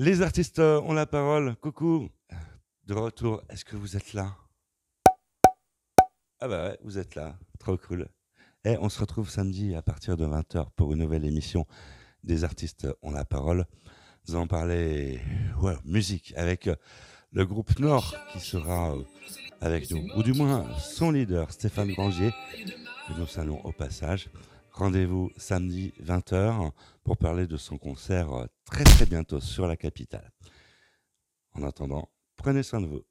Les artistes euh, ont la parole. Coucou, de retour. Est-ce que vous êtes là? Ah bah ouais, vous êtes là. Trop cool. Et on se retrouve samedi à partir de 20h pour une nouvelle émission des artistes ont la parole. Nous allons parler musique avec euh, le groupe Nord qui sera euh, avec nous, ou du moins son leader Stéphane Grangier, que nous saluons au passage. Rendez-vous samedi 20h pour parler de son concert euh, très très bientôt sur la capitale. En attendant, prenez soin de vous.